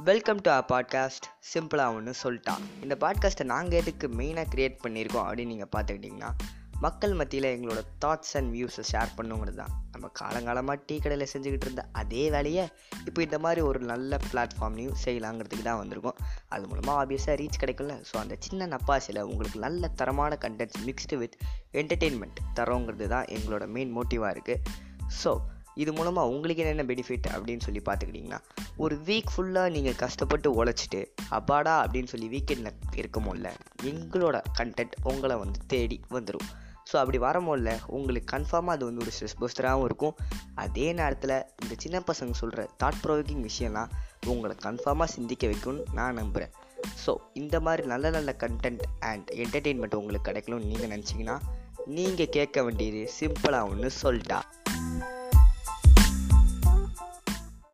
Welcome to a podcast சிம்பிளாக ஒன்று சொல்லிட்டான். இந்த பாட்காஸ்ட்டை நாங்கள் எதுக்கு மெயினாக க்ரியேட் பண்ணியிருக்கோம் அப்படின்னு நீங்கள் பார்த்துக்கிட்டிங்கன்னா மக்கள் மத்தியில் எங்களோட தாட்ஸ் அண்ட் வியூஸை ஷேர் பண்ணுங்கிறது தான். நம்ம காலங்காலமாக டீ கடையில் செஞ்சுக்கிட்டு இருந்த அதே வேலையை இப்போ இந்த மாதிரி ஒரு நல்ல பிளாட்ஃபார்ம்லையும் செய்யலாங்கிறதுக்கு தான் வந்திருக்கோம். அது மூலமாக ஆப்வியஸாக ரீச் கிடைக்கல ஸோ அந்த சின்ன நப்பாசியில் உங்களுக்கு நல்ல தரமான கண்டென்ட்ஸ் மிக்ஸ்டு வித் என்டர்டெயின்மெண்ட் தரோங்கிறது தான் எங்களோட மெயின் மோட்டிவாக இருக்குது ஸோ இது மூலமாக உங்களுக்கு என்னென்ன பெனிஃபிட் அப்படின்னு சொல்லி பார்த்துக்கிட்டிங்கன்னா ஒரு வீக் ஃபுல்லாக நீங்கள் கஷ்டப்பட்டு உழைச்சிட்டு அப்பாடா அப்படின்னு சொல்லி வீக்கெண்டில் இருக்குமோல்ல எங்களோட கண்டென்ட் உங்களை வந்து தேடி வந்துடும் ஸோ அப்படி வரமோல்ல உங்களுக்கு கன்ஃபார்மாக அது வந்து ஒரு ஸ்ட்ரெஸ் பூஸ்டராகவும் இருக்கும். அதே நேரத்தில் இந்த சின்ன பசங்க சொல்கிற தாட் ப்ரொவோக்கிங் விஷயம்லாம் உங்களை கன்ஃபார்மாக சிந்திக்க வைக்கும்னு நான் நம்புகிறேன் ஸோ இந்த மாதிரி நல்ல நல்ல கண்டென்ட் அண்ட் என்டர்டெயின்மெண்ட் உங்களுக்கு கிடைக்கணும்னு நீங்கள் நினச்சிங்கன்னா நீங்கள் கேட்க வேண்டியது சிம்பிளாக ஒன்று சொல்லிட்டா